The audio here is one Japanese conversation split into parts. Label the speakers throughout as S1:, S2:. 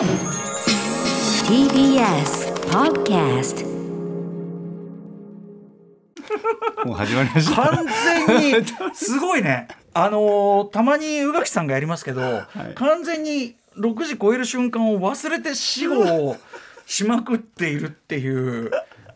S1: TBS Podcast
S2: もう始まりました。
S3: 完全にすごいねあのーたまに宇垣さんがやりますけど、完全に6時超える瞬間を忘れて死後をしまくっているっていう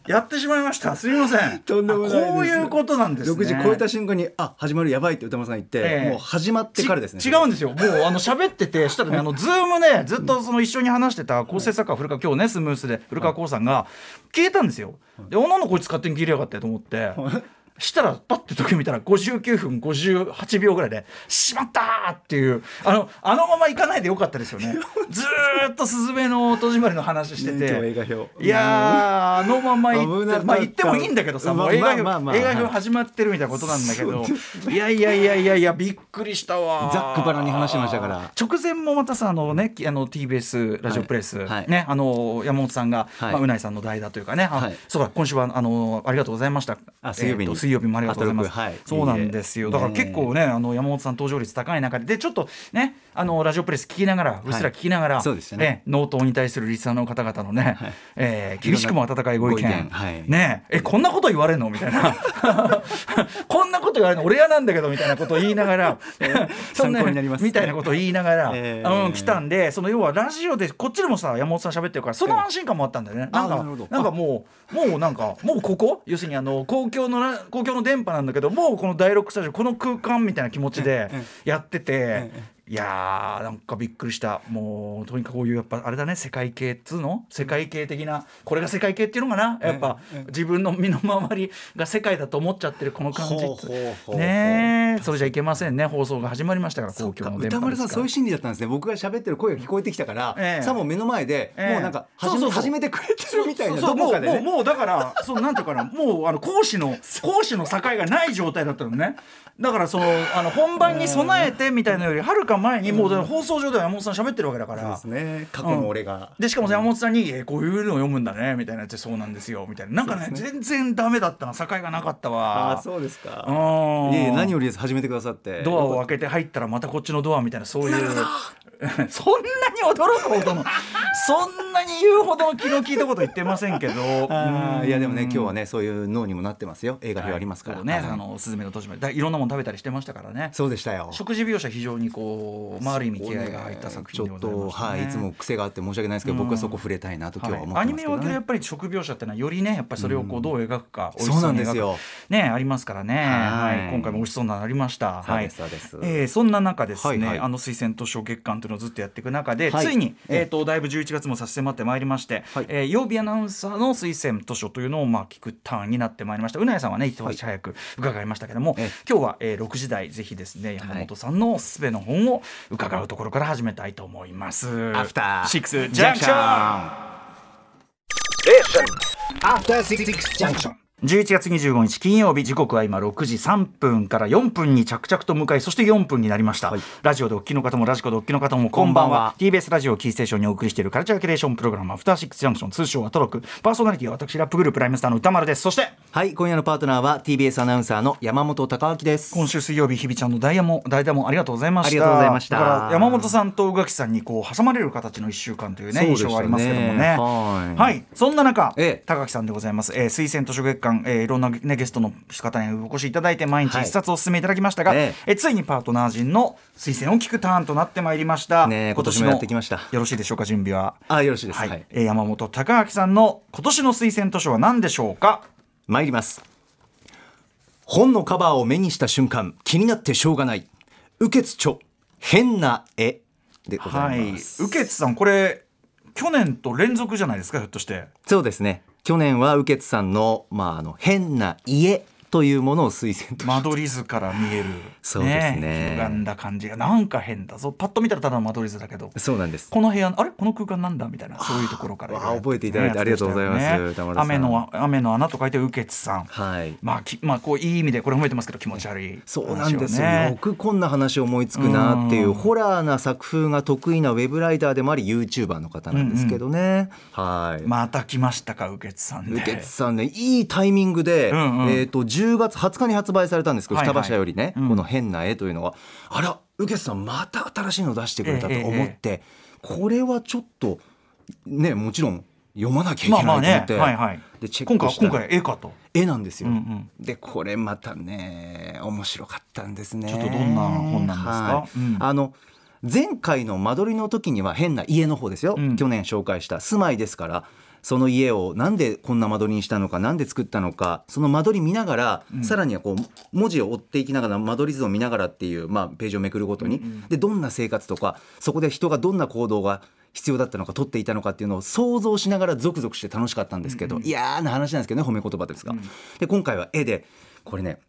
S3: やってしまいました。すみません。
S2: とんでもない
S3: こういうことなんですね。
S2: 6時超えた瞬間にあ始まるやばいって歌丸さん言って、
S3: ええ。
S2: もう始まってからですね。
S3: ち違うんですよ。もうあの喋っててしたらね あのズームでずっとその一緒に話してた構成作家古川今日ねスムースで古川光さんが消えたんですよ。でおののこいつ勝手に切りやがってと思ってしたらパッて時計見たら59分58秒ぐらいで「しまった!」っていうあのあのまま行かないでよかったですよね。ずーっと「すずめの戸締まり」の話してて。いやーあのまま行っ
S2: てた。
S3: まあ行ってもいいんだけどさもう映画表
S2: まあまあまあ。
S3: 映画表始まってるみたいなことなんだけど。いやいやいやいやいやびっくりしたわ
S2: ざっくばらんに話してましたから。
S3: 直前もまたさあのねきあの TBS ラジオプレス、
S2: はい。はい。
S3: ねあの山本さんが、
S2: はい。
S3: まあ、うないさんの代打というかね、あ
S2: はい。
S3: そうか今週はあのありがとうございました。
S2: あ水曜日に
S3: 水曜日もありがとうございます、
S2: はい。
S3: そうなんですよ。だから結構ねあの山本さん登場率高い中ででちょっとねあのラジオプレス聞きながらうっすら聞きながら、
S2: そうでしたね。
S3: え納刀に対するリスナーの方々のね、
S2: はい。
S3: えー厳しくも温かいご意見。ねええこんなこと言われんの？みたいな。こんなこと言われるの？俺嫌なんだけどみたいなことを言いながら そん
S2: 参考になります。
S3: みたいなことを言いながら、
S2: えー
S3: うん、来たんでその要はラジオでこっちでもさ山本さん喋ってるからその安心感もあったんだよね、なんか
S2: あなるほど。
S3: なんかもうもうなんかもうここ？要するにあの公共のな公共の電波なんだけどもうこの第六スタジオこの空間みたいな気持ちで
S2: え
S3: やってて。
S2: ええ
S3: いやーなんかびっくりした。もうとにかくこういうやっぱあれだね世界系っつうの？世界系的なこれが世界系っていうのかな？やっぱ
S2: ええ
S3: 自分の身の回りが世界だと思っちゃってるこの感じ。ねえ。それじゃいけませんね。放送が始まりましたから公共の電
S2: 歌
S3: 波ですから。
S2: 丸さんそういう心理だったんですね。僕が喋ってる声が聞こえてきたから、
S3: ええ。
S2: さも目の前で、
S3: ええ。
S2: もうなんか始め
S3: そう
S2: 始めてくれてるみたいなどこかでね。
S3: もうもうもうだからそうなんていうかな。もうあの講師の講師の境がない状態だったのね。だからそのあの本番に備えてみたいなよりはるか前にもう放送上では山本さん喋ってるわけだから。
S2: そうですね。過去の俺が、
S3: でしかも山本さんにえ「こういうの読むんだね」みたいなやつそうなんですよみたいな。なんかね全然ダメだったな境がなかった
S2: あ
S3: わ。
S2: あそうですか。
S3: うん。
S2: いえ何よりです始めてくださって。
S3: ドアを開けて入ったらまたこっちのドアみたいなそういう。そんなに驚くほどのそんなに言うほどの気の利いたこと言ってませんけど。
S2: いやでもね今日は
S3: ね
S2: ねそういう脳にもなってますよ。映画表ありますから、
S3: ね、
S2: はい。
S3: あのスズメの戸締まり。だいろんなもの食べたりしてましたからね。
S2: そうでしたよ。
S3: 食事描写非常にこう、まあ、ある意味気合が入った作品でございました、ね、
S2: はいいつも癖があって申し訳ないですけど、僕はそこ触れたいなと今日は思
S3: はい、アニ
S2: ってますけどね、
S3: メをやっぱり食描写ってのはよりねやっぱりそれをこうどう描くか、美味し
S2: そう
S3: そうん
S2: ですよ。
S3: ねありますからね、
S2: はい。
S3: はい、今回も美味しそうなのありました。はい。
S2: そうです。
S3: えーそんな中ですね、
S2: はいはい。
S3: あの推薦図書月間というのをずっとやっていく中で、
S2: はい。
S3: ついに、
S2: ええ
S3: え。ー、とだいぶ11月も差し迫ってまいりまして、
S2: はい。
S3: えー曜日アナウンサーの推薦図書というのをまあ聞くターンになってまいりました。うなやさんはね一足早く伺いましたけども、
S2: ええ。
S3: 今日は、えー、6時台ぜひですね山本さんのすべの本を伺うところから始めたいと思います。
S2: アフター
S3: シックスジャンクション
S4: After Six Junction.
S3: 11月25日金曜日時刻は今6時3分から4分に着々と向かいそして4分になりました、
S2: はい。
S3: ラジオでお聞きの方もラジコでお聞きの方もこんばんは。
S2: こんばんは。
S3: TBS ラジオキーステーションにお送りしているカルチャーキュレーションプログラムアフターシックスジャンクション通称はトロク。パーソナリティは私ラップグループライムスターの歌丸です。そして
S2: はい今夜のパートナーは TBS アナウンサーの山本貴明です。
S3: 今週水曜日日比ちゃんのダイヤモ代打もありがとうございました。
S2: ありがとうございました。
S3: 山本さんと宇垣さんにこう挟まれる形の1週間というね印象がありますけどもね。
S2: はい
S3: はい。そんな中、
S2: ええ。
S3: 高木さんでございます、えー、推薦図書月間、えーいろんな、ね、ゲストの方にお越しいただいて毎日
S2: はい。
S3: 一冊お勧めいただきましたが、
S2: え
S3: え。ーついにパートナー陣の推薦を聞くターンとなってまいりました、
S2: ねえ今年もやってきました。
S3: よろしいでしょうか準備は。
S2: あよろしいです。
S3: はい、
S2: はい。
S3: えー山本隆明さんの今年の推薦図書は何でしょうか？
S2: 参ります。本のカバーを目にした瞬間気になってしょうがない。右傑著変な絵でござ
S3: はいい
S2: ます、
S3: 右傑さんこれ去年と連続じゃないですかひょっとして。
S2: そうですね。去年は右傑さんの,、まあ、あの変な家というものを推薦と
S3: 間取り図から見える。
S2: そうですね。
S3: 歪んだ感じ。がなんか変だぞ。パッと見たらただの間取り図だけど。
S2: そうなんです。
S3: この部屋あれ？この空間なんだみたいな。そういうところから
S2: わあ覚えていただいてありがとうございます。
S3: ね
S2: 田村さん。
S3: 雨の雨の穴と書いて右傑さん。
S2: はい。
S3: まあきまあこういい意味でこれ褒めてますけど気持ち悪い。
S2: そうなんですよ、よくこんな話思いつくなっていう
S3: うん。
S2: ホラーな作風が得意なウェブライターでもあり YouTuber の方なんですけどね、はい、
S3: また来ましたか右傑さんね。
S2: ルケツさんねいいタイミングで、
S3: うんうん。
S2: えー、と10月20日に発売されたんですけど、双葉社よりね、
S3: うん。
S2: この変な絵というのは。あらウケツさんまた新しいの出してくれたと思って、これはちょっとねもちろん読まなきゃいけないと思って、
S3: ね。はいはい。
S2: でチェッ
S3: 今回
S2: クし
S3: 今回絵かと。
S2: 絵なんですよ、
S3: うんうん。
S2: でこれまたね面白かったんですね。
S3: ちょっとどんな本なんですか？
S2: はい。
S3: うん。
S2: あの前回の間取りの時には変な家の方ですよ、
S3: うん。
S2: 去年紹介した住まいですからその家をなんでこんな間取りにしたのかなんで作ったのかその間取り見ながら、さらにはこう文字を追っていきながら間取り図を見ながらっていう、まあ、ページをめくるごとに、でどんな生活とかそこで人がどんな行動が必要だったのか取っていたのかっていうのを想像しながらゾクゾクして楽しかったんですけど、嫌な話なんですけどね褒め言葉ですが、で今回は絵でこれね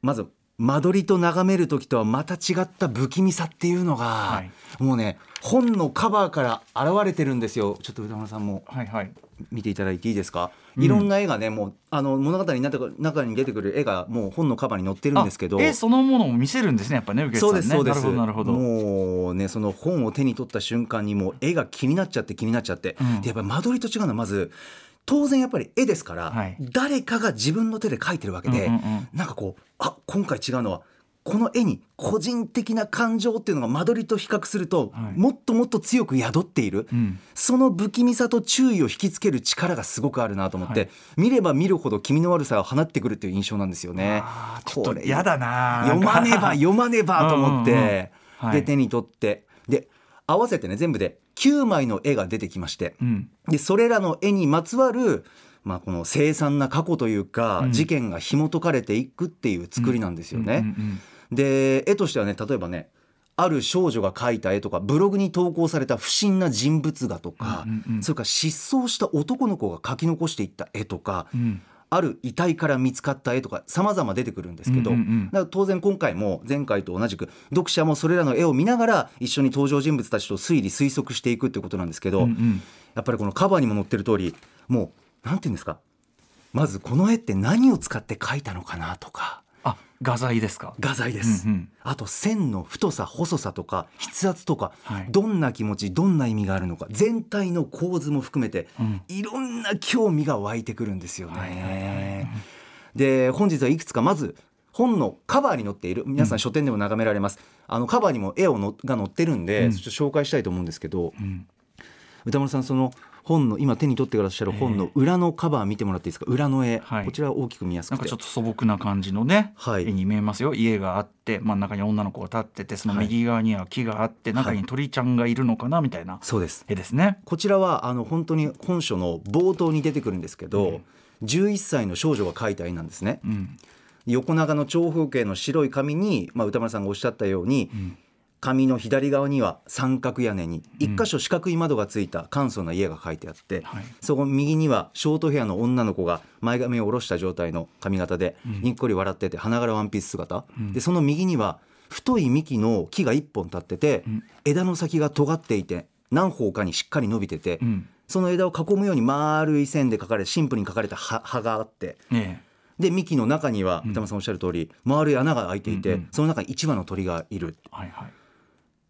S2: まず間取りと眺める時とはまた違った不気味さっていうのが、
S3: はい。
S2: もうね本のカバーから現れてるんですよ。ちょっと歌村さんも。
S3: はいはい。
S2: 見ていただいていいですか、いろんな絵がねもうあの物語になった中に出てくる絵がもう本のカバーに載ってるんですけど。
S3: あ絵そのものを見せるんですねやっぱね受け
S2: そうですそうです。
S3: なるほどなるほど。
S2: もうねその本を手に取った瞬間にもう絵が気になっちゃって気になっちゃって、
S3: うん。
S2: でやっぱり間取りと違うのはまず当然やっぱり絵ですから、
S3: はい。
S2: 誰かが自分の手で描いてるわけで、
S3: うんうんうん。
S2: なんかこうあ今回違うのはこの絵に個人的な感情っていうのが間取りと比較すると、
S3: はい。
S2: もっともっと強く宿っている、
S3: うん。
S2: その不気味さと注意を引きつける力がすごくあるなと思って、
S3: はい。
S2: 見れば見るほど気味の悪さを放ってくるっていう印象なんですよね。
S3: ちょっ
S2: ことれ
S3: 嫌だな
S2: 読まねば読まねばと思って、で手に取って。で合わせてね全部で9枚の絵が出てきまして、
S3: うん。
S2: でそれらの絵にまつわる、まあ、この凄惨な過去というか、
S3: うん。
S2: 事件が紐解かれていくっていう作りなんですよね。で絵としてはね例えばねある少女が描いた絵とかブログに投稿された不審な人物画とか、それから失踪した男の子が描き残していった絵とか、
S3: うん
S2: ある遺体から見つかった絵とか様々出てくるんですけど、
S3: うんうん
S2: 当然今回も前回と同じく読者もそれらの絵を見ながら一緒に登場人物たちと推理推測していくってことなんですけど、
S3: うんうん。
S2: やっぱりこのカバーにも載ってる通りもうなんていうんですか？まずこの絵って何を使って描いたのかなとか
S3: あ画材ですか？
S2: 画材です、
S3: うんうん。
S2: あと線の太さ細さとか筆圧とか、
S3: はい。
S2: どんな気持ちどんな意味があるのか全体の構図も含めて、
S3: うん。
S2: いろんな興味が湧いてくるんですよね。で本日はいくつかまず本のカバーに載っている皆さん書店でも眺められます、あのカバーにも絵をのが載ってるんで、
S3: うん。
S2: ちょっと紹介したいと思うんですけど、
S3: うん。
S2: 歌丸さんその本の今手に取ってくださる本の裏のカバー見てもらっていいですか？裏の絵、
S3: はい。
S2: こちら大きく見やすくて。
S3: なんかちょっと素朴な感じのね、
S2: はい。
S3: 絵に見えますよ。家があって真ん中に女の子が立っててその右側には木があって、中に鳥ちゃんがいるのかなみたいな
S2: そうです。
S3: 絵ですね。
S2: こちらはあの本当に本書の冒頭に出てくるんですけど、11歳の少女が描いた絵なんですね。
S3: うん。
S2: 横長の長方形の白い紙に、まあ、歌丸さんがおっしゃったように、紙の左側には三角屋根に一箇所四角い窓がついた簡素な家が描いてあって、
S3: はい。
S2: そこ右にはショートヘアの女の子が前髪を下ろした状態の髪型で、にっこり笑ってて花柄ワンピース姿、でその右には太い幹の木が一本立ってて、枝の先が尖っていて何方かにしっかり伸びてて、
S3: うん。
S2: その枝を囲むように丸い線で描かれシンプルに描かれた葉葉があって
S3: え
S2: で幹の中には歌間さんおっしゃる通り丸い穴が開いていて、その中に1羽の鳥がいる。
S3: えはいはい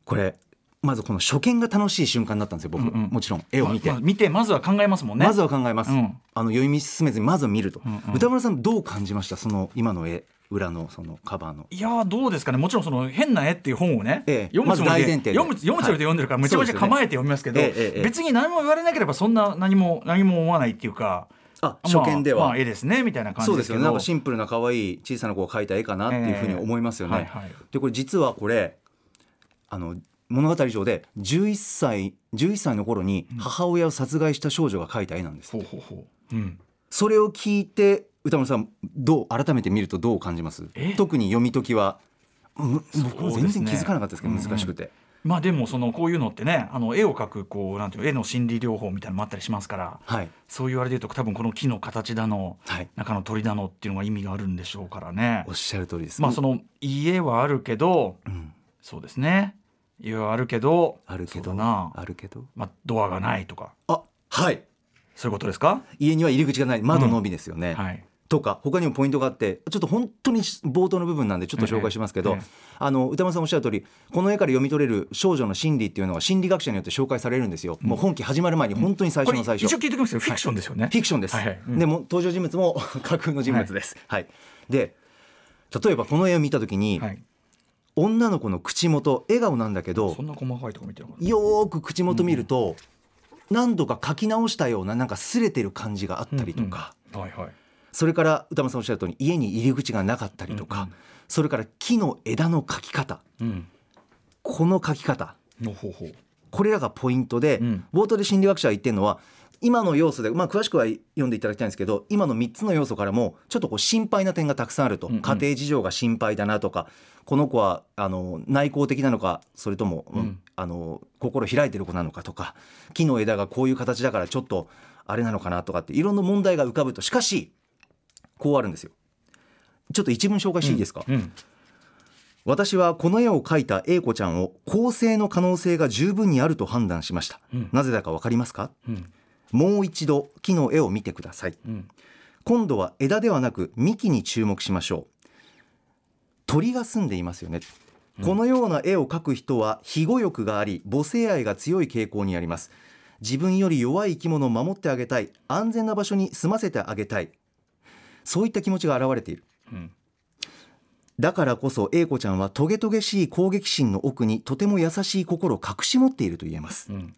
S2: これまずこの初見が楽しい瞬間だったんですよ僕、
S3: うんうん。
S2: もちろん絵を見て、
S3: まま見てまずは考えますもんね。
S2: まずは考えます、
S3: うん。
S2: あの読み進めずにまずは見ると、
S3: うんうん。
S2: 歌丸さんどう感じました？その今の絵裏のそのカバーの。
S3: いやーどうですかね。もちろんその変な絵っていう本をね、
S2: ええ。
S3: 読むつもりで
S2: まで。
S3: 読む読むつもりで読んでるから、
S2: はい。
S3: めちゃめちゃ構えて読みますけど、
S2: ね。え
S3: 別に何も言われなければそんな何も何も思わないっていうか
S2: あ初見では、
S3: まあまあ絵ですねみたいな感じ
S2: そう
S3: でけど。
S2: ですすよね。なんかシンプルな可愛い小さな子が描いた絵かなっていうふうに思いますよね、
S3: ええはいはい。
S2: でこれ実はこれあの物語上で11歳11歳の頃に母親を殺害した少女が描いた絵なんです、
S3: ほうほうん、
S2: それを聞いて歌丸さんどう改めて見るとどう感じます？
S3: え？
S2: 特に読み解きは
S3: うですね
S2: 全然気づかなかったですけど
S3: うんうん
S2: 難しくて、
S3: まあでもそのこういうのってねあの絵を描くこうなんていうの絵の心理療法みたいなのもあったりしますから
S2: はい。
S3: そういうあれで言うと多分この木の形だの、
S2: はい。
S3: 中の鳥だのっていうのが意味があるんでしょうからね。
S2: おっしゃる通りです。
S3: まあその家はあるけど
S2: うん
S3: そうですね。家はあるけど
S2: あるけど？
S3: な。
S2: あるけど？
S3: まあ、ドアがないとか。
S2: あはい。
S3: そういうことですか、
S2: 家には入り口がない。窓のみですよね、
S3: はい、
S2: とか他にもポイントがあってちょっと本当に冒頭の部分なんでちょっと紹介しますけど、
S3: ええええ
S2: あの歌丸さんおっしゃる通りこの絵から読み取れる少女の心理っていうのは心理学者によって紹介されるんですよ、もう本期始まる前に本当に最初の最初、
S3: 一応聞いておきますけどフィクションですよね、
S2: フィクションです、
S3: はいはい。うん。
S2: でも登場人物も架空の人物です、はい。で例えばこの絵を見た時に、
S3: はい
S2: 女の子の口元笑顔なんだけど
S3: そんな細かいとこ見てなかった。
S2: よーく口元見ると、何度か書き直したようななんか擦れてる感じがあったりとか、
S3: はいはい。
S2: それから歌間さんおっしゃる通り家に入り口がなかったりとか、
S3: うんうん
S2: それから木の枝の描き方。
S3: うん。
S2: この描き方。これらがポイントで、
S3: うん。
S2: 冒頭で心理学者が言ってるのは今の要素で、まあ、詳しくは読んでいただきたいんですけど今の3つの要素からもちょっとこう心配な点がたくさんあると、
S3: うんうん。
S2: 家庭事情が心配だなとかこの子はあの内向的なのかそれとも、うん
S3: うん。
S2: あの心開いてる子なのかとか木の枝がこういう形だからちょっとあれなのかなとかっていろんな問題が浮かぶと。しかしこうあるんですよ。ちょっと一文紹介していいですか、
S3: うん。
S2: 私はこの絵を描いた A 子ちゃんを構成の可能性が十分にあると判断しました、
S3: うん。
S2: なぜだかわかりますか？
S3: うん
S2: もう一度木の絵を見てください。
S3: うん。
S2: 今度は枝ではなく幹に注目しましょう。鳥が住んでいますよね、このような絵を描く人は庇護欲があり母性愛が強い傾向にあります。自分より弱い生き物を守ってあげたい。安全な場所に住ませてあげたい。そういった気持ちが現れている。
S3: うん。
S2: だからこそ A 子ちゃんはトゲトゲしい攻撃心の奥にとても優しい心を隠し持っていると言えます。
S3: うん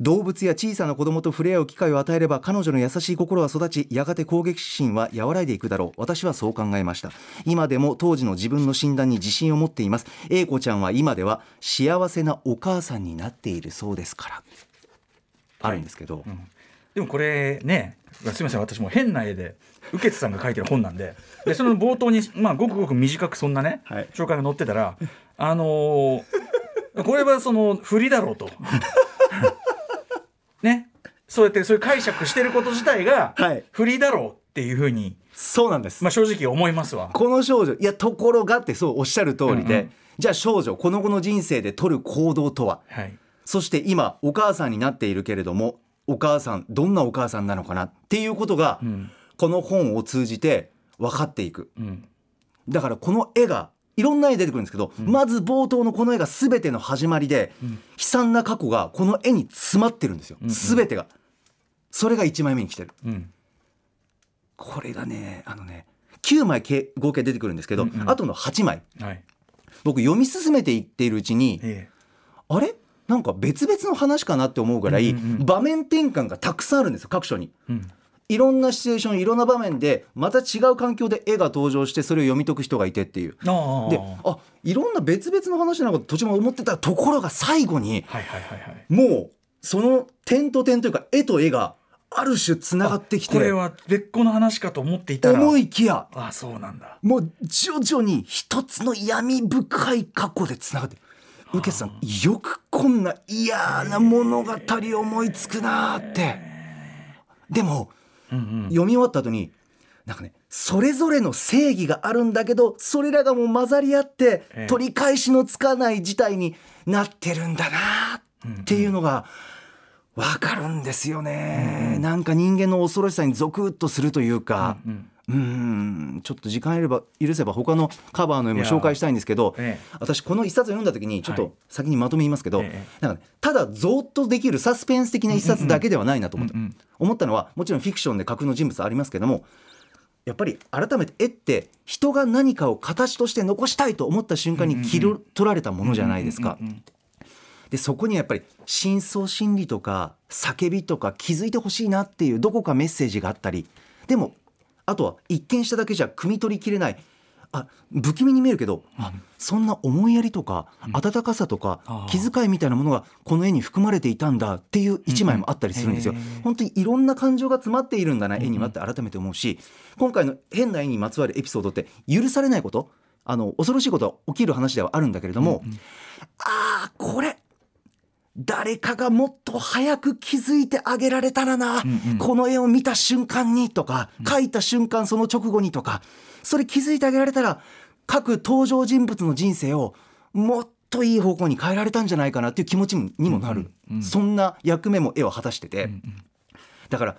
S2: 動物や小さな子供と触れ合う機会を与えれば彼女の優しい心は育ちやがて攻撃心は和らいでいくだろう。私はそう考えました。今でも当時の自分の診断に自信を持っています。A 子ちゃんは今では幸せなお母さんになっているそうですから。あるんですけど、
S3: でもこれねすみません。私も変な絵で右傑さんが書いてる本なんででその冒頭に、まあ、ごくごく短くそんなね、
S2: はい。
S3: 紹介が載ってたらあのーこれはその振りだろうとね。そうやってそういう解釈してること自体が
S2: はい。
S3: 振りだろうっていうふうに、
S2: そうなんです、
S3: まあ、正直思いますわ。
S2: この少女いやところがってそうおっしゃる通りで、
S3: うんうん。
S2: じゃあ少女この後の人生で取る行動とは？
S3: はい。
S2: そして今お母さんになっているけれどもお母さんどんなお母さんなのかなっていうことが、
S3: うん。
S2: この本を通じて分かっていく。
S3: うん。
S2: だからこの絵がいろんな絵出てくるんですけど、まず冒頭のこの絵が全ての始まりで、悲惨な過去がこの絵に詰まってるんですよ、全てが。それが1枚目に来てる。
S3: うん。
S2: これがねあのね9枚け合計出てくるんですけど、
S3: うんうん。
S2: あとの8枚。
S3: はい。
S2: 僕読み進めていっているうちに
S3: え
S2: あれ？なんか別々の話かなって思うぐらい、
S3: うんうんうん。
S2: 場面転換がたくさんあるんですよ各所に。
S3: えうん
S2: いろんなシチュエーションいろんな場面でまた違う環境で絵が登場してそれを読み解く人がいてっていう。であいろんな別々の話なのかと途中まで思ってたところが最後に
S3: はいはいはいはい。
S2: もうその点と点というか絵と絵がある種つながってきて
S3: これは別個の話かと思っていたら。
S2: 思いきや
S3: ああそうなんだ。
S2: もう徐々に一つの闇深い過去でつながってる。受けさんよくこんな嫌な物語思いつくなーって。でも
S3: うんうん。
S2: 読み終わった後になんかねそれぞれの正義があるんだけどそれらがもう混ざり合って
S3: ええ。
S2: 取り返しのつかない事態になってるんだなっていうのがわかるんですよね、なんか人間の恐ろしさにゾクッとするというか
S3: うん
S2: うーんちょっと時間いれば許せば他のカバーの絵も紹介したいんですけど、
S3: ええ。
S2: 私この一冊読んだ時にちょっ
S3: はい。
S2: と先にまとめ言いますけど、
S3: ええ。
S2: なんかね、ただゾーッとできるサスペンス的な一冊だけではないなと思った、
S3: うんうん
S2: 思ったのはもちろんフィクションで架空の人物ありますけどもやっぱり改めて絵って人が何かを形として残したいと思った瞬間に切り取られたものじゃないですか。でそこにはやっぱり深層心理とか叫びとか気づいてほしいなっていうどこかメッセージがあったりでもあとは一見しただけじゃ汲み取りきれない。あ不気味に見えるけど、あそんな思いやりとか温かさとか、気遣いみたいなものがこの絵に含まれていたんだっていう一枚もあったりするんですよ。
S3: うん
S2: 本当にいろんな感情が詰まっているんだな絵にはって改めて思うし今回の変な絵にまつわるエピソードって許されないことあの恐ろしいことは起きる話ではあるんだけれども、ああこれ誰かがもっと早く気づいてあげられたらな、
S3: んうん。
S2: この絵を見た瞬間にとか描いた瞬間その直後にとかそれ気づいてあげられたら各登場人物の人生をもっといい方向に変えられたんじゃないかなっていう気持ちにもなる、
S3: うんうん
S2: そんな役目も絵は果たしてて、
S3: うん。
S2: だから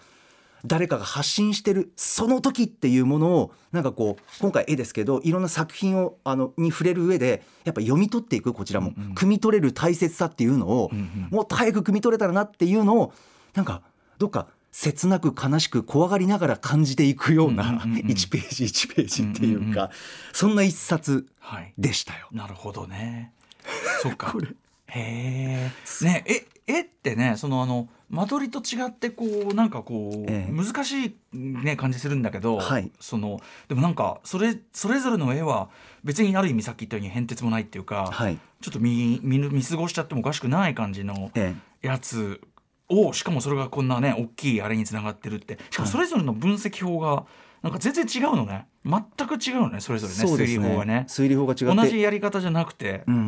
S2: 誰かが発信してるその時っていうものをなんかこう今回絵ですけどいろんな作品をあのに触れる上でやっぱ読み取っていくこちらも、汲み取れる大切さっていうのを、
S3: うんうん
S2: もっと早く汲み取れたらなっていうのをなんかどっか切なく悲しく怖がりながら感じていくよう
S3: うん
S2: な
S3: うんうんうん
S2: 1ページ1ページっていうかそんな一冊
S3: はい
S2: でしたよ。
S3: なるほどね。そうか。へえ。ねえ絵ってねそのあの間取りと違ってこうなんかこう、
S2: ええ。
S3: 難しいね感じするんだけど、
S2: はい。
S3: そのでもなんかそれそれぞれの絵は別にある意味さっき言ったように変哲もないっていうか、
S2: はい。
S3: ちょっと見見ぬ見過ごしちゃってもおかしくない感じの
S2: え
S3: やつをしかもそれがこんなね大きいあれにつながってるって。しかもそれぞれの分析法がなんか全然違うのね。全く違うのねそれぞれね。推理法がね。
S2: 推理法が違って。
S3: 同じやり方じゃなくて、
S2: う
S3: うん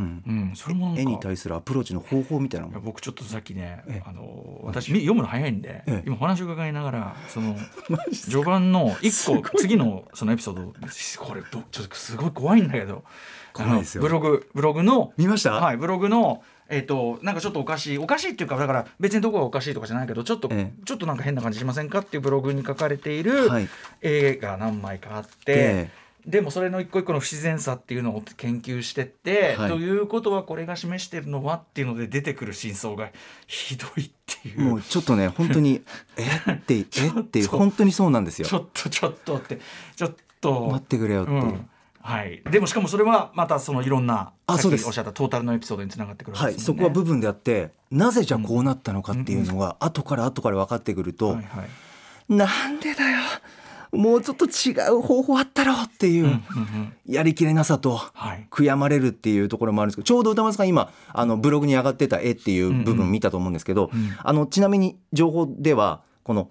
S2: ん、
S3: それもなんか
S2: 絵に対するアプローチの方法みたいなもん
S3: 僕ちょっとさっきね、
S2: ええ。
S3: あの私？み読むの早いんで、
S2: ええ。
S3: 今お話を伺いながらその 序盤の一個次のそのエピソードこれどち？ょっとすごい怖いんだけど
S2: 怖いですよ。
S3: あのブログブログの
S2: 見ました？
S3: はいブログのえっ、となんかちょっとおかしいおかしいっていうかだから別にどこがおかしいとかじゃないけどちょっと、
S2: え
S3: ちょっとなんか変な感じしませんかっていうブログに書かれている
S2: はい。
S3: 絵が何枚かあって。
S2: え
S3: でもそれの一個一個の不自然さっていうのを研究してって、
S2: はい。
S3: ということはこれが示してるのはっていうので出てくる真相がひどいっていう。
S2: もうちょっとね本当に えってえって本当にそうなんですよ。
S3: ちょっとちょっとってちょっと。
S2: 待ってくれよっていう、
S3: うんはい、でもしかもそれはまたそのいろんな
S2: あそうです。
S3: おっしゃったトータルのエピソードにつながってくるわ
S2: はい、
S3: けですもんね。
S2: そこは部分であってなぜじゃあこうなったのかっていうのが後から後から分かってくると、
S3: はいはい。
S2: なんでだよ。もうちょっと違う方法あったろっていう、やりきれなさと
S3: はい。
S2: 悔やまれるっていうところもあるんですけどちょうど歌丸さんが今あのブログに上がってた絵っていう部分見たと思うんですけど、
S3: うん。
S2: あのちなみに情報ではこの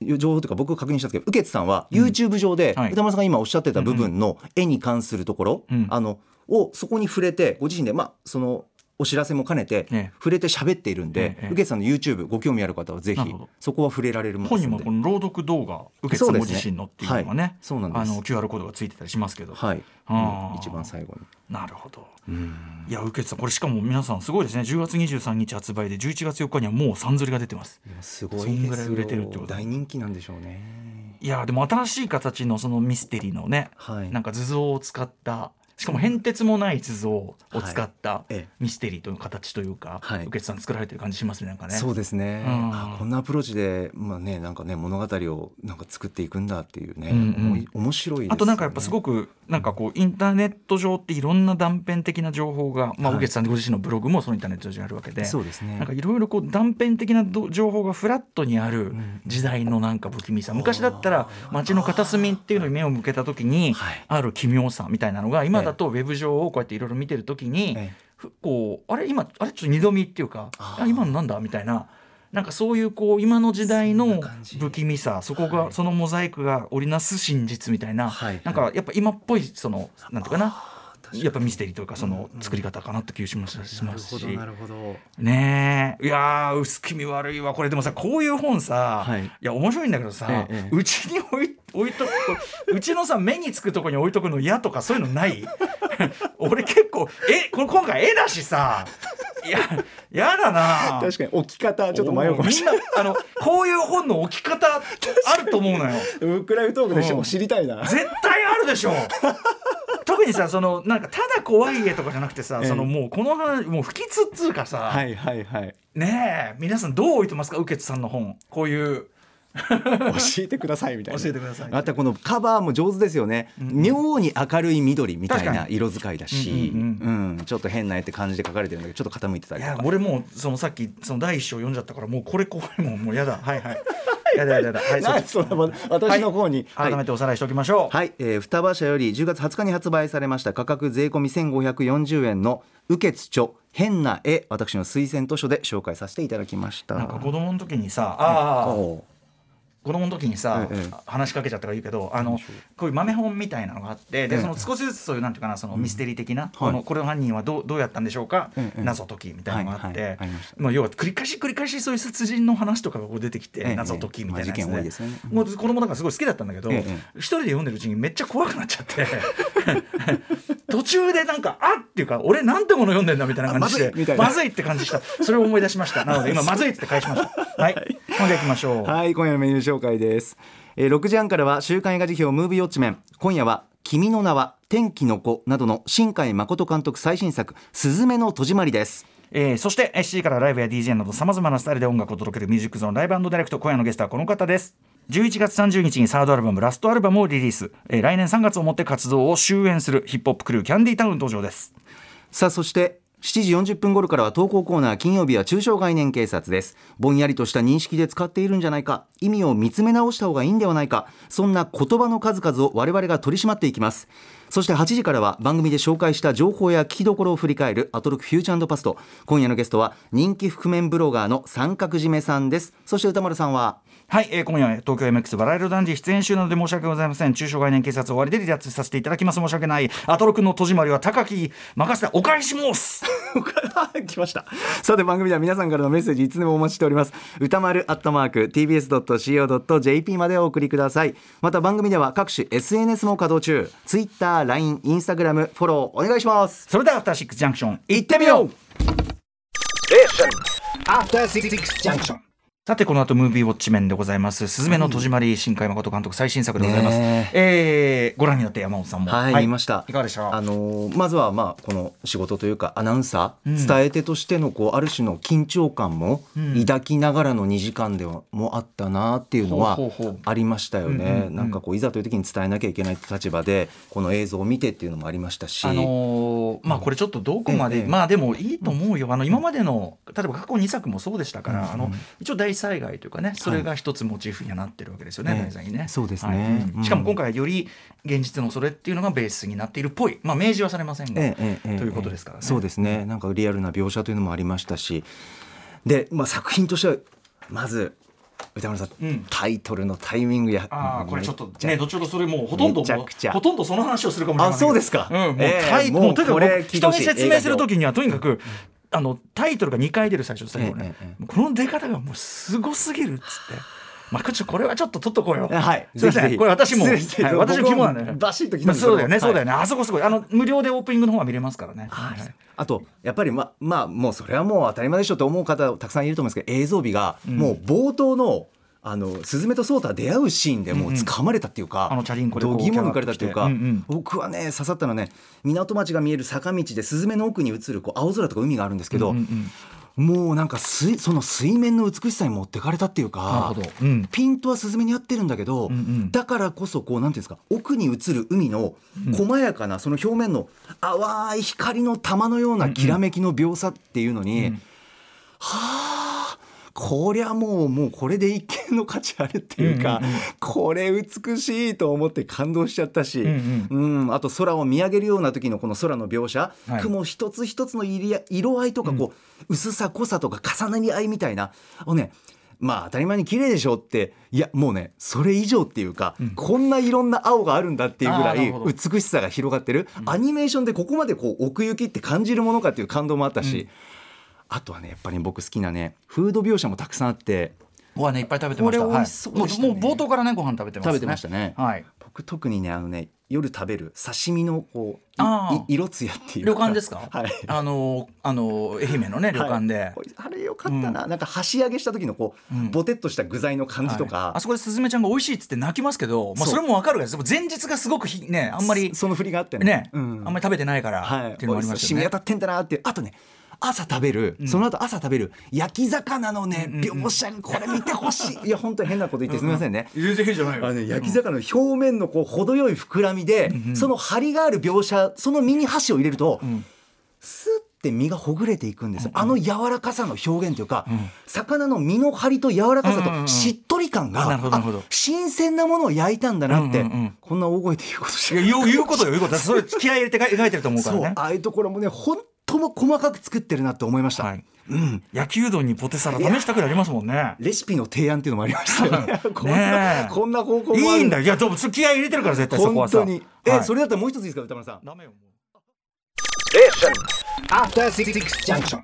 S2: 情報というか僕確認したんですけど右傑さんは YouTube 上で
S3: はい。
S2: 歌丸さんが今おっしゃってた部分の絵に関するところ、
S3: うん。
S2: あのをそこに触れてご自身でまあそのお知らせも兼ねて
S3: ええ。
S2: 触れて喋っているんで、
S3: ええ
S2: 右傑さんの YouTube ご興味ある方はぜひそこは触れられる
S3: 本人もこの朗読動画受けさんご自身のっていうのがね
S2: はい。そうなんです。
S3: あの QR コードがついてたりしますけど、
S2: はい、
S3: あー。
S2: 一番最後に。
S3: なるほど。
S2: うん。
S3: いや受けさんこれしかも皆さんすごいですね。10月23日発売で11月4日にはもうさんずりが出てます。
S2: すごい
S3: そんぐらい売れてるってこと
S2: 大人気なんでしょうね。
S3: いやでも新しい形のそのミステリーのね、
S2: はい。
S3: なんか図像を使ったしかも変哲もない図像を使った
S2: ええ。
S3: ミステリーという形というか、
S2: はい。
S3: 受けさん作られてる感じしますねなんかね。
S2: そうですね、
S3: うん。
S2: あこんなアプローチでまあねなんかね物語をなんか作っていくんだっていうね、
S3: うんうん。
S2: 面白いね。
S3: あとなんかやっぱすごくなんかこうインターネット上っていろんな断片的な情報が、まあ、
S2: はい。
S3: さんご自身のブログもそのインターネット上にあるわけで、
S2: そうですね。
S3: なんかいろいろこう断片的など情報がフラットにある
S2: ん
S3: 時代のなんか不気味さ。昔だったら街の片隅っていうのに目を向けた時に
S2: はい。
S3: ある奇妙さみたいなのが今だとウェブ上をこうやっていろいろ見てる時に
S2: え
S3: ふこうあれ今あれちょっと二度見っていうか
S2: あ
S3: 今のなんだみたいな。なんかそういうこう今の時代の不気味さそこ
S2: はい。
S3: がそのモザイクが織りなす真実みたいな
S2: はい。
S3: なんかやっぱ今っぽいそのなんていうかなやっぱミステリーというかその作り方かなって気がしますし。
S2: なるほどなるほど。
S3: ねえ。いやー薄気味悪いわこれ。でもさこういう本さ、
S2: はい。
S3: い、や面白いんだけどさ
S2: ええええ。
S3: うち、に置い 置いとくうちのさ目につくとこに置いとくの嫌とかそういうのない？俺結構えこれ今回絵だしさいややだな。
S2: 確かに置き方ちょっと迷うかもし
S3: みんなあのこういう本の置き方あると思うのよ。
S2: れないブックライフトークでし
S3: うん。
S2: ょ知りたいな。
S3: 絶対あるでしょ特にさそのなんかただ怖い絵とかじゃなくてさ、
S2: ええ。
S3: そのもうこの話もう不吉っつうかさ、
S2: はいはいはい。
S3: ねえ皆さんどう置いてますか？右傑さんの本。こういう
S2: 教えてくださいみたいな。
S3: 教えてください。
S2: またこのカバーも上手ですよね、妙に明るい緑みたいな色使いだし、
S3: う
S2: うん
S3: うん。
S2: ちょっと変な絵って感じで描かれてるんだけどちょっと傾いてた
S3: い
S2: りとか。
S3: や俺もうそのさっきその第一章読んじゃったからもうこれ怖いもんもうやだ。はいはい。やだやだやだはい
S2: そんなもん私の方に、
S3: 改めておさらいしておきましょう、
S2: はい、えー、双葉社より10月20日に発売されました価格税込み1540円の右傑著変な絵私の推薦図書で紹介させていただきました。
S3: なんか子供の時にさああ子供の時にさ、
S2: ええ。
S3: 話しかけちゃったから言うけどあのこういう豆本みたいなのがあってで
S2: ええ。
S3: その少しずつそういうなんていうかなそのミステリー的な、こ
S2: はい。
S3: のこれの犯人はどうどうやったんでしょうか、
S2: ええ
S3: 謎解きみたいなのがあって、
S2: ま
S3: あ要は繰り返し繰り返しそういう殺人の話とかがこう出てきて、
S2: ええ
S3: 謎解きみたいなやつ
S2: で。すよね。
S3: もう子供だからすごい好きだったんだけど、
S2: え。
S3: 一人で読んでるうちにめっちゃ怖くなっちゃって 途中でなんかあっていうか俺なんてもの読んでんだみたいな感じで
S2: あまずい
S3: って感じした。それを思い出しました。なので今まずいって返しました。はい。ほんでいきましょう。
S2: はい今夜のメニュー紹介です、えー、6時半からは週刊映画辞表ムービーウォッチメン。今夜は君の名は天気の子などの新海誠監督最新作すずめの戸締まりです。
S3: えーそして7時からライブや DJ などさまざまなスタイルで音楽を届けるミュージックゾーンライブディレクト。今夜のゲストはこの方です11月30日にサードアルバムラストアルバムをリリース、えー来年3月をもって活動を終焉するヒップホップクルーキャンディタウン登場です。
S2: さあそして7時40分頃からは投稿コーナー金曜日は中小概念警察です。ぼんやりとした認識で使っているんじゃないか。意味を見つめ直した方がいいんではないか。そんな言葉の数々を我々が取り締まっていきます。そして8時からは番組で紹介した情報や聞きどころを振り返るアトロクフューチャーパスト。今夜のゲストは人気覆面ブロガーの三角締めさんです。そして歌丸さんは
S3: はい、えー今夜は東京 MX バラエロダンジ出演週なので申し訳ございません中小概念警察終わりで離脱させていただきます申し訳ないアトロクの戸締まりは高木任せてお返し申す
S2: 来ましたさて番組では皆さんからのメッセージいつでもお待ちしております歌丸アットマーク tbs.co.jp までお送りくださいまた番組では各種 SNS も稼働中 Twitter、LINE、Instagram フォローお願いします
S3: それではアフターシックスジャンクション行ってみよう
S4: After Six Junction.
S3: さてこの後ムービーウォッチメンでございます「すずめの戸締まり」新海誠監督最新作でございます、
S2: ね
S3: えーご覧になって山本さんも。
S2: はい、見ました。
S3: いかがでした？
S2: あのーまずはまあこの仕事というかアナウンサー、
S3: うん
S2: 伝え手としてのこうある種の緊張感も
S3: うん。
S2: 抱きながらの2時間ではもあったなっていうのはありましたよね、
S3: うんうんうん
S2: なんかこういざという時に伝えなきゃいけないって立場でこの映像を見てっていうのもありましたし、
S3: あのーまあこれちょっとどこまで、
S2: ええ。
S3: まあでもいいと思うよ。あの今までの例えば過去2作もそうでしたから、あの一応大災害というかねそれが一つモチーフにはなってるわけですよね、
S2: ええ。
S3: 題材にね。
S2: そうですね。
S3: はい。しかも今回はより現実のそれっていうのがベースになっているっぽい。まあ明示はされませんが、
S2: ええええ
S3: ということですからね。
S2: そうですね。なんかリアルな描写というのもありましたし。で、まあ、作品としてはまず歌丸さん、
S3: うん。
S2: タイトルのタイミングや
S3: ああこれちょっとね後ほどそれもうほとんどほとんどその話をするかもしれませんけど。
S2: あそうですか。
S3: うん、もう
S2: ええ
S3: タイもうとにかく人に説明するときにはとにかくあのタイトルが2回出る最初最後ね、
S2: えええ
S3: この出方がもうすごすぎるっつって。まあ、ちこれはちょっと取っとこうよ。
S2: はい
S3: すいません。これ私も、はい、私の肝なんで、
S2: 僕もバシッときた
S3: ま
S2: す
S3: そうだよね、
S2: はい
S3: そうだよね。あそこすごい。あの無料でオープニングの方は見れますからね。はいはい
S2: あとやっぱりままあもうそれはもう当たり前でしょと思う方たくさんいると思うんですけど映像美がもう冒頭の、あのスズメとソータが出会うシーンでもう掴まれたっていうか、
S3: あのチャリンコでこう
S2: 度肝抜かれたっていうか、
S3: うんうん。
S2: 僕はね刺さったのはね港町が見える坂道でスズメの奥に映るこう青空とか海があるんですけど、
S3: うんうん
S2: もうなんか水その水面の美しさに持ってかれたっていうか
S3: なるほど。うん。
S2: ピントはスズメに合ってるんだけど、
S3: うんうん。
S2: だからこそこうなんていうんですか奥に映る海の細やかなその表面の淡い光の玉のようなきらめきの描写っていうのに、
S3: うん。
S2: はあこりゃもうもうこれで一見の価値あるっていうか、
S3: うんうんうん。
S2: これ美しいと思って感動しちゃったし、
S3: うん
S2: うんあと空を見上げるような時のこの空の描写、
S3: はい。
S2: 雲一つ一つの色合いとかこう、薄さ濃さとか重なり合いみたいな。をねまあ当たり前に綺麗でしょっていやもうねそれ以上っていうか、こんないろんな青があるんだっていうぐら
S3: い
S2: 美しさが広がってる、アニメーションでここまでこう奥行きって感じるものかっていう感動もあったし、あとはねやっぱり僕好きなねフード描写もたくさんあって
S3: ご飯ねいっぱい食べてました。
S2: これ美味しそうね。
S3: はい。もうもう冒頭からねご飯食べてますね。
S2: 食べてましたね。
S3: はい。
S2: 僕特にねあのね夜食べる刺身のこう色艶っていうか。
S3: 旅館ですか？
S2: はい。
S3: あのあの愛媛のね旅館で。
S2: はいあれよかったな、なんか箸上げした時のこう、
S3: うん。
S2: ボテッとした具材の感じとか、
S3: はい。あそこでスズメちゃんが美味しいっつって泣きますけど、まあ、
S2: そ
S3: れもわかるからでも前日がすごくひねあんまり
S2: そその振りがあってね。
S3: ね、
S2: うん。
S3: あんまり食べてないから、
S2: はい。
S3: っていうのもありますよね。
S2: 染み当たってんだなってあとね朝食べる、その後朝食べる。焼き魚のね、描写がこれ見てほしい。いや本当に変なこと言ってすみませんね、
S3: 全然変じゃない
S2: あのね、焼き魚の表面のこう程よい膨らみで、その張りがある描写その身に箸を入れると、スッて身がほぐれていくんですよ、あの柔らかさの表現というか、魚の身の張りと柔らかさ
S3: うんうんうん。
S2: としっとり感が、
S3: なるほどなるほど。
S2: あ新鮮なものを焼いたんだなって、
S3: うんうんうん。
S2: こんな大声で言うことし
S3: いや言うことよ言うこと。それ気合い入れて描いてると思うからね。
S2: そうああいうところもね本当も細かく作ってるなって思いました、
S3: はい。
S2: うん、
S3: 焼きうどんにポテサラ試したくなりますもんね。
S2: レシピの提案っていうのもありましたよね。こん
S3: ね
S2: な
S3: え
S2: こんな方法もある。
S3: いいんだよ。いやでも気合い入れてるから絶対そこはさ。
S2: 本当に。え、
S3: はい。
S2: それだったらもう一ついいですか歌丸さん？
S3: ダメよもう。
S4: After Six Junction.